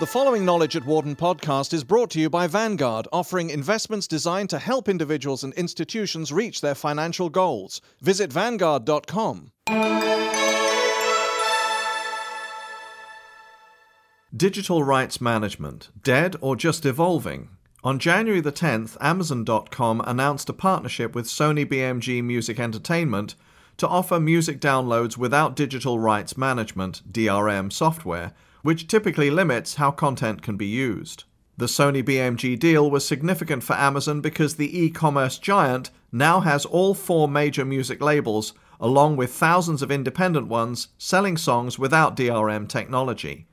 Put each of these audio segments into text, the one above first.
The following Knowledge at Wharton podcast is brought to you by Vanguard, offering investments designed to help individuals and institutions reach their financial goals. Visit Vanguard.com. Digital rights management, dead or just evolving? On January the 10th, Amazon.com announced a partnership with Sony BMG Music Entertainment to offer music downloads without digital rights management DRM software which typically limits how content can be used. The Sony BMG deal was significant for Amazon because the e commerce giant now has all four major music labels, along with thousands of independent ones, selling songs without DRM technology.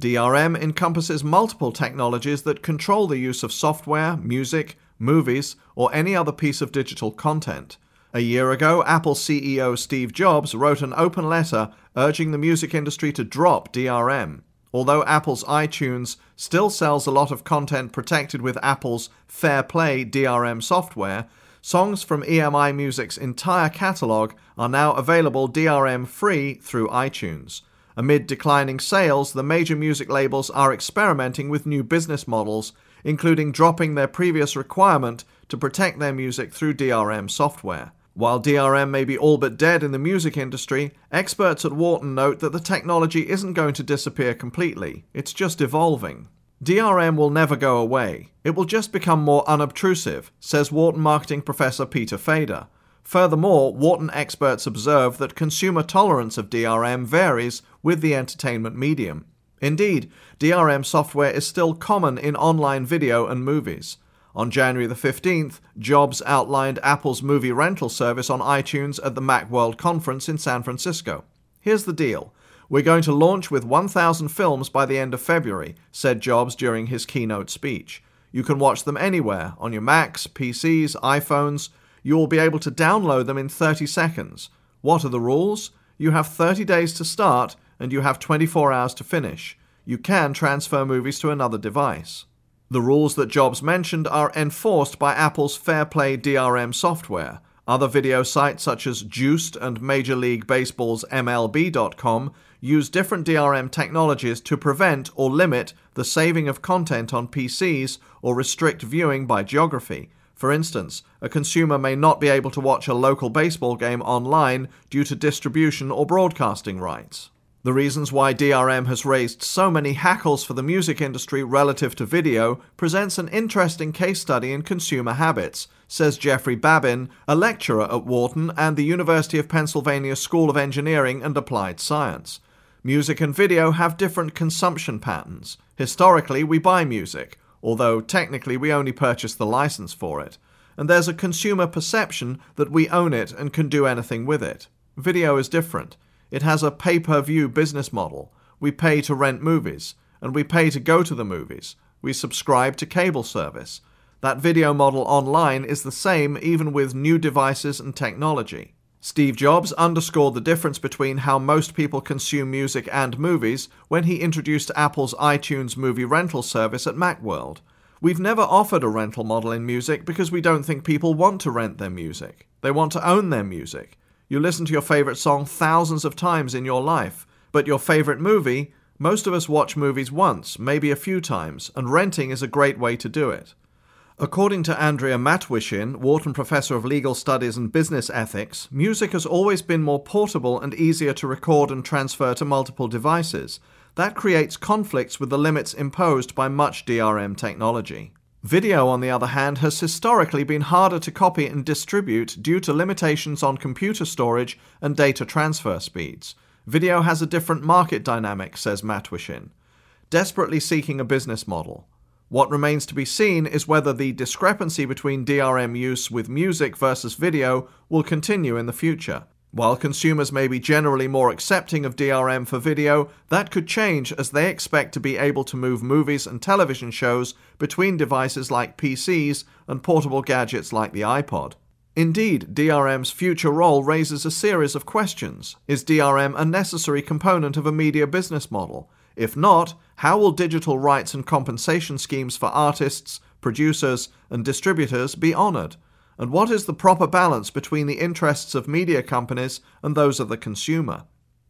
DRM encompasses multiple technologies that control the use of software, music, movies, or any other piece of digital content. A year ago, Apple CEO Steve Jobs wrote an open letter urging the music industry to drop DRM. Although Apple's iTunes still sells a lot of content protected with Apple's Fair Play DRM software, songs from EMI Music's entire catalogue are now available DRM free through iTunes. Amid declining sales, the major music labels are experimenting with new business models, including dropping their previous requirement to protect their music through DRM software. While DRM may be all but dead in the music industry, experts at Wharton note that the technology isn't going to disappear completely, it's just evolving. DRM will never go away. It will just become more unobtrusive, says Wharton marketing professor Peter Fader. Furthermore, Wharton experts observe that consumer tolerance of DRM varies with the entertainment medium. Indeed, DRM software is still common in online video and movies. On January the 15th, Jobs outlined Apple's movie rental service on iTunes at the Macworld conference in San Francisco. Here's the deal. We're going to launch with 1,000 films by the end of February, said Jobs during his keynote speech. You can watch them anywhere on your Macs, PCs, iPhones. You will be able to download them in 30 seconds. What are the rules? You have 30 days to start and you have 24 hours to finish. You can transfer movies to another device. The rules that Jobs mentioned are enforced by Apple's Fairplay DRM software. Other video sites such as Joost and Major League Baseball's MLB.com use different DRM technologies to prevent or limit the saving of content on PCs or restrict viewing by geography. For instance, a consumer may not be able to watch a local baseball game online due to distribution or broadcasting rights. The reasons why DRM has raised so many hackles for the music industry relative to video presents an interesting case study in consumer habits, says Jeffrey Babin, a lecturer at Wharton and the University of Pennsylvania School of Engineering and Applied Science. Music and video have different consumption patterns. Historically, we buy music, although technically we only purchase the license for it. And there's a consumer perception that we own it and can do anything with it. Video is different. It has a pay per view business model. We pay to rent movies, and we pay to go to the movies. We subscribe to cable service. That video model online is the same even with new devices and technology. Steve Jobs underscored the difference between how most people consume music and movies when he introduced Apple's iTunes movie rental service at Macworld. We've never offered a rental model in music because we don't think people want to rent their music. They want to own their music. You listen to your favorite song thousands of times in your life, but your favorite movie, most of us watch movies once, maybe a few times, and renting is a great way to do it. According to Andrea Matwyshyn, Wharton Professor of Legal Studies and Business Ethics, music has always been more portable and easier to record and transfer to multiple devices. That creates conflicts with the limits imposed by much DRM technology. Video, on the other hand, has historically been harder to copy and distribute due to limitations on computer storage and data transfer speeds. Video has a different market dynamic, says Matwyshyn, desperately seeking a business model. What remains to be seen is whether the discrepancy between DRM use with music versus video will continue in the future. While consumers may be generally more accepting of DRM for video, that could change as they expect to be able to move movies and television shows between devices like PCs and portable gadgets like the iPod. Indeed, DRM's future role raises a series of questions. Is DRM a necessary component of a media business model? If not, how will digital rights and compensation schemes for artists, producers, and distributors be honoured? And what is the proper balance between the interests of media companies and those of the consumer.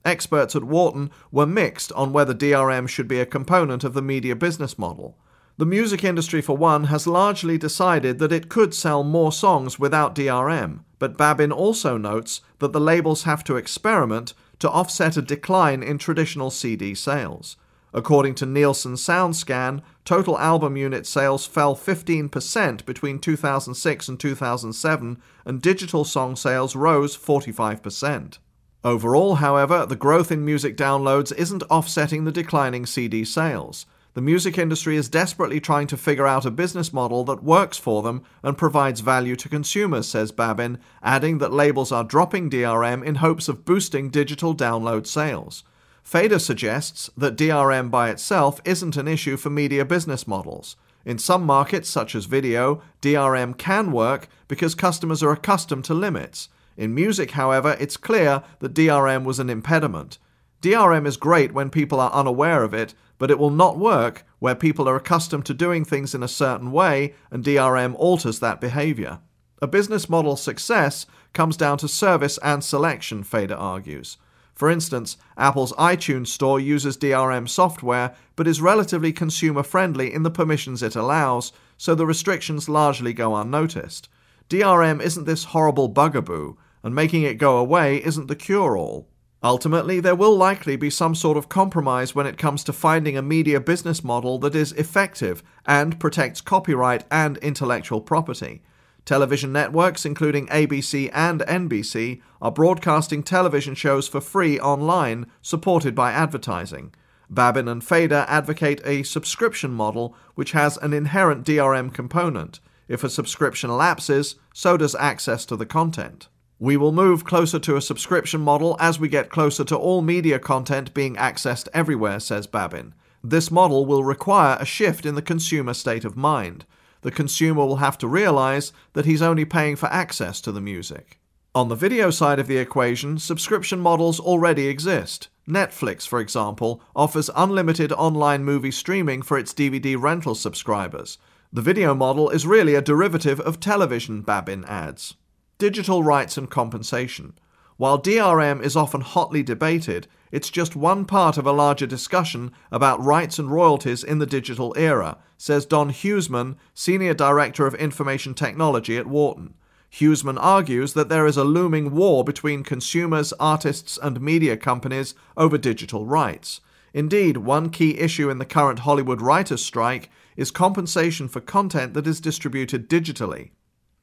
Experts at Wharton were mixed on whether DRM should be a component of the media business model. The music industry, for one, has largely decided that it could sell more songs without DRM, but Babin also notes that the labels have to experiment to offset a decline in traditional CD sales. According to Nielsen SoundScan, total album unit sales fell 15% between 2006 and 2007, and digital song sales rose 45%. Overall, however, the growth in music downloads isn't offsetting the declining CD sales. The music industry is desperately trying to figure out a business model that works for them and provides value to consumers, says Babin, adding that labels are dropping DRM in hopes of boosting digital download sales. Fader suggests that DRM by itself isn't an issue for media business models. In some markets, such as video, DRM can work because customers are accustomed to limits. In music, however, it's clear that DRM was an impediment. DRM is great when people are unaware of it, but it will not work where people are accustomed to doing things in a certain way and DRM alters that behavior. A business model success comes down to service and selection, Fader argues. For instance, Apple's iTunes Store uses DRM software but is relatively consumer friendly in the permissions it allows, so the restrictions largely go unnoticed. DRM isn't this horrible bugaboo, and making it go away isn't the cure all. Ultimately, there will likely be some sort of compromise when it comes to finding a media business model that is effective and protects copyright and intellectual property. Television networks, including ABC and NBC, are broadcasting television shows for free online, supported by advertising. Babin and Fader advocate a subscription model which has an inherent DRM component. If a subscription lapses, so does access to the content. We will move closer to a subscription model as we get closer to all media content being accessed everywhere, says Babin. This model will require a shift in the consumer state of mind the consumer will have to realize that he's only paying for access to the music. On the video side of the equation, subscription models already exist. Netflix, for example, offers unlimited online movie streaming for its DVD rental subscribers. The video model is really a derivative of television, Babin adds. Digital rights and compensation. While DRM is often hotly debated, it's just one part of a larger discussion about rights and royalties in the digital era, says Don Huesman, Senior Director of Information Technology at Wharton. Huesman argues that there is a looming war between consumers, artists, and media companies over digital rights. Indeed, one key issue in the current Hollywood writers' strike is compensation for content that is distributed digitally.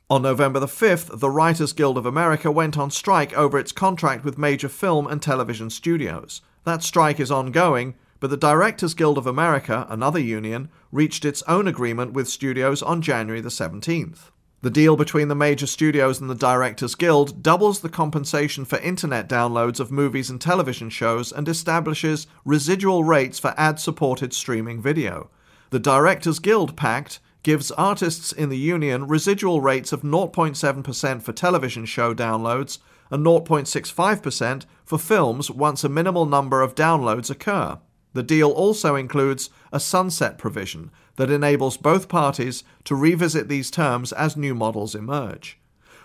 On November the 5th, the Writers Guild of America went on strike over its contract with major film and television studios. That strike is ongoing, but the Directors Guild of America, another union, reached its own agreement with studios on January the 17th. The deal between the major studios and the Directors Guild doubles the compensation for internet downloads of movies and television shows and establishes residual rates for ad supported streaming video. The Directors Guild Pact gives artists in the union residual rates of 0.7% for television show downloads and 0.65% for films once a minimal number of downloads occur. The deal also includes a sunset provision that enables both parties to revisit these terms as new models emerge.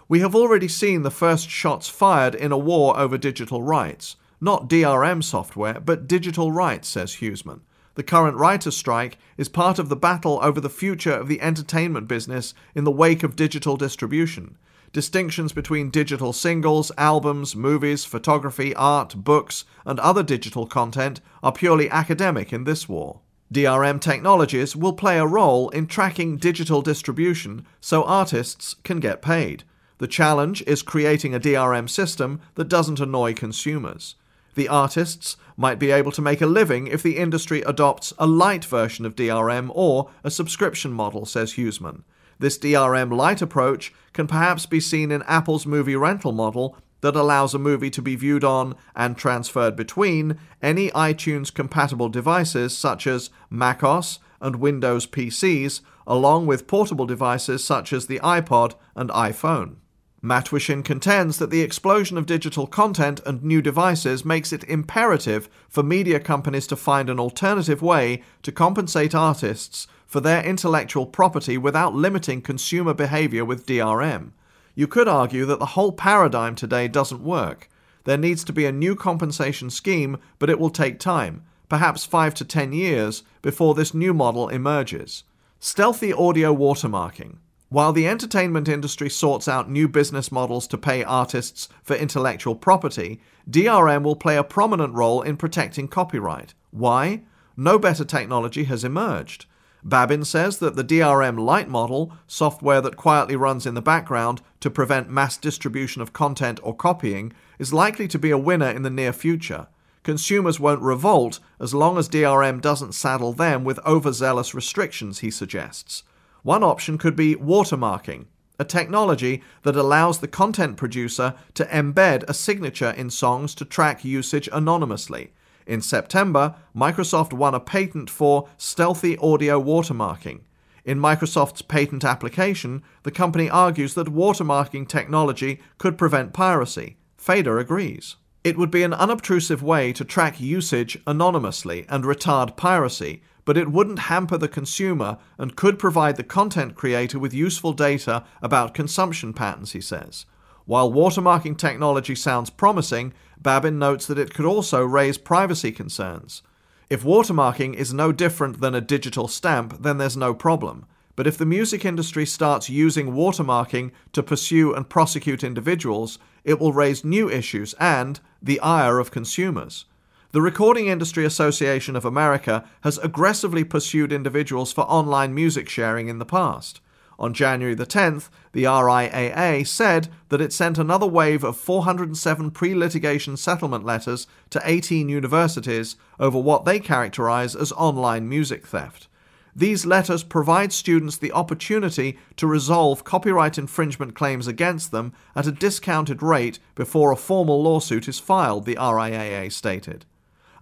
We have already seen the first shots fired in a war over digital rights. Not DRM software, but digital rights, says Huesman. The current writer's strike is part of the battle over the future of the entertainment business in the wake of digital distribution. Distinctions between digital singles, albums, movies, photography, art, books, and other digital content are purely academic in this war. DRM technologies will play a role in tracking digital distribution so artists can get paid. The challenge is creating a DRM system that doesn't annoy consumers. The artists might be able to make a living if the industry adopts a light version of DRM or a subscription model, says Huesman. This DRM light approach can perhaps be seen in Apple's movie rental model that allows a movie to be viewed on and transferred between any iTunes compatible devices such as macOS and Windows PCs, along with portable devices such as the iPod and iPhone. Matwyshyn contends that the explosion of digital content and new devices makes it imperative for media companies to find an alternative way to compensate artists for their intellectual property without limiting consumer behavior with DRM. You could argue that the whole paradigm today doesn't work. There needs to be a new compensation scheme, but it will take time, perhaps 5 to 10 years, before this new model emerges. Stealthy audio watermarking. While the entertainment industry sorts out new business models to pay artists for intellectual property, DRM will play a prominent role in protecting copyright. Why? No better technology has emerged. Babin says that the DRM Lite model, software that quietly runs in the background to prevent mass distribution of content or copying, is likely to be a winner in the near future. Consumers won't revolt as long as DRM doesn't saddle them with overzealous restrictions, he suggests. One option could be watermarking, a technology that allows the content producer to embed a signature in songs to track usage anonymously. In September, Microsoft won a patent for stealthy audio watermarking. In Microsoft's patent application, the company argues that watermarking technology could prevent piracy. Fader agrees. It would be an unobtrusive way to track usage anonymously and retard piracy, but it wouldn't hamper the consumer and could provide the content creator with useful data about consumption patterns, he says. While watermarking technology sounds promising, Babin notes that it could also raise privacy concerns. If watermarking is no different than a digital stamp, then there's no problem. But if the music industry starts using watermarking to pursue and prosecute individuals, it will raise new issues and the ire of consumers. The Recording Industry Association of America has aggressively pursued individuals for online music sharing in the past. On January the 10th, the RIAA said that it sent another wave of 407 pre litigation settlement letters to 18 universities over what they characterize as online music theft. These letters provide students the opportunity to resolve copyright infringement claims against them at a discounted rate before a formal lawsuit is filed, the RIAA stated.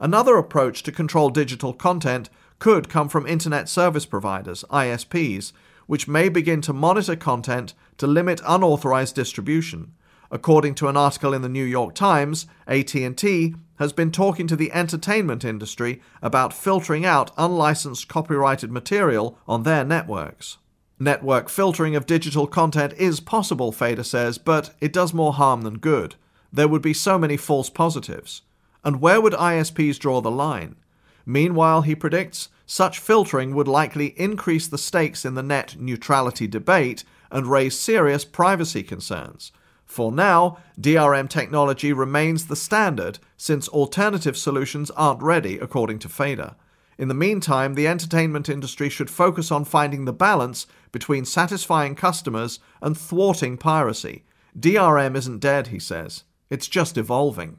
Another approach to control digital content could come from Internet Service Providers, ISPs, which may begin to monitor content to limit unauthorized distribution. According to an article in the New York Times, AT&T has been talking to the entertainment industry about filtering out unlicensed copyrighted material on their networks. Network filtering of digital content is possible, Fader says, but it does more harm than good. There would be so many false positives. And where would ISPs draw the line? Meanwhile, he predicts, such filtering would likely increase the stakes in the net neutrality debate and raise serious privacy concerns. For now, DRM technology remains the standard since alternative solutions aren't ready, according to Fader. In the meantime, the entertainment industry should focus on finding the balance between satisfying customers and thwarting piracy. DRM isn't dead, he says. It's just evolving.